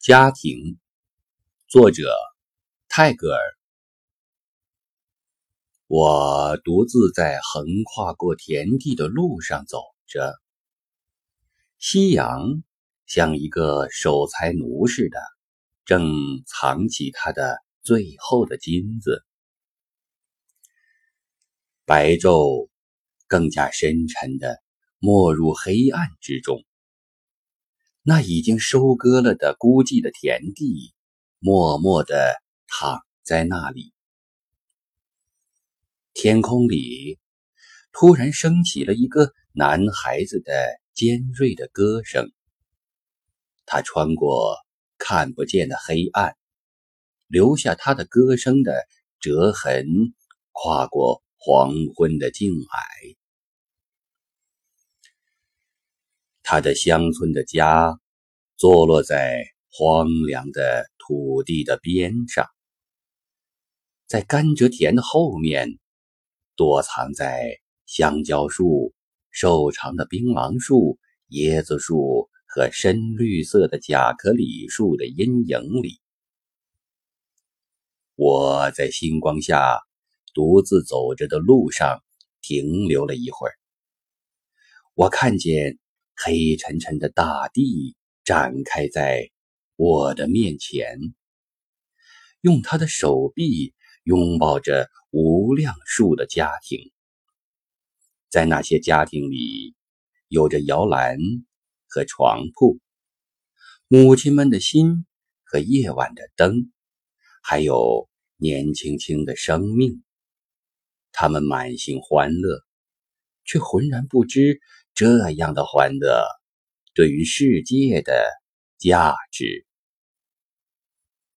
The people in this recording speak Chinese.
家庭，作者泰戈尔。我独自在横跨过田地的路上走着，夕阳像一个守财奴似的，正藏起他的最后的金子。白昼更加深沉的没入黑暗之中。那已经收割了的孤寂的田地，默默地躺在那里。天空里突然升起了一个男孩子的尖锐的歌声。他穿过看不见的黑暗，留下他的歌声的折痕，跨过黄昏的静霭。他的乡村的家，坐落在荒凉的土地的边上，在甘蔗田的后面，躲藏在香蕉树、瘦长的槟榔树、椰子树和深绿色的甲壳李树的阴影里。我在星光下独自走着的路上停留了一会儿，我看见。黑沉沉的大地展开在我的面前，用他的手臂拥抱着无量数的家庭。在那些家庭里，有着摇篮和床铺，母亲们的心和夜晚的灯，还有年轻轻的生命。他们满心欢乐，却浑然不知。这样的欢乐，对于世界的价值。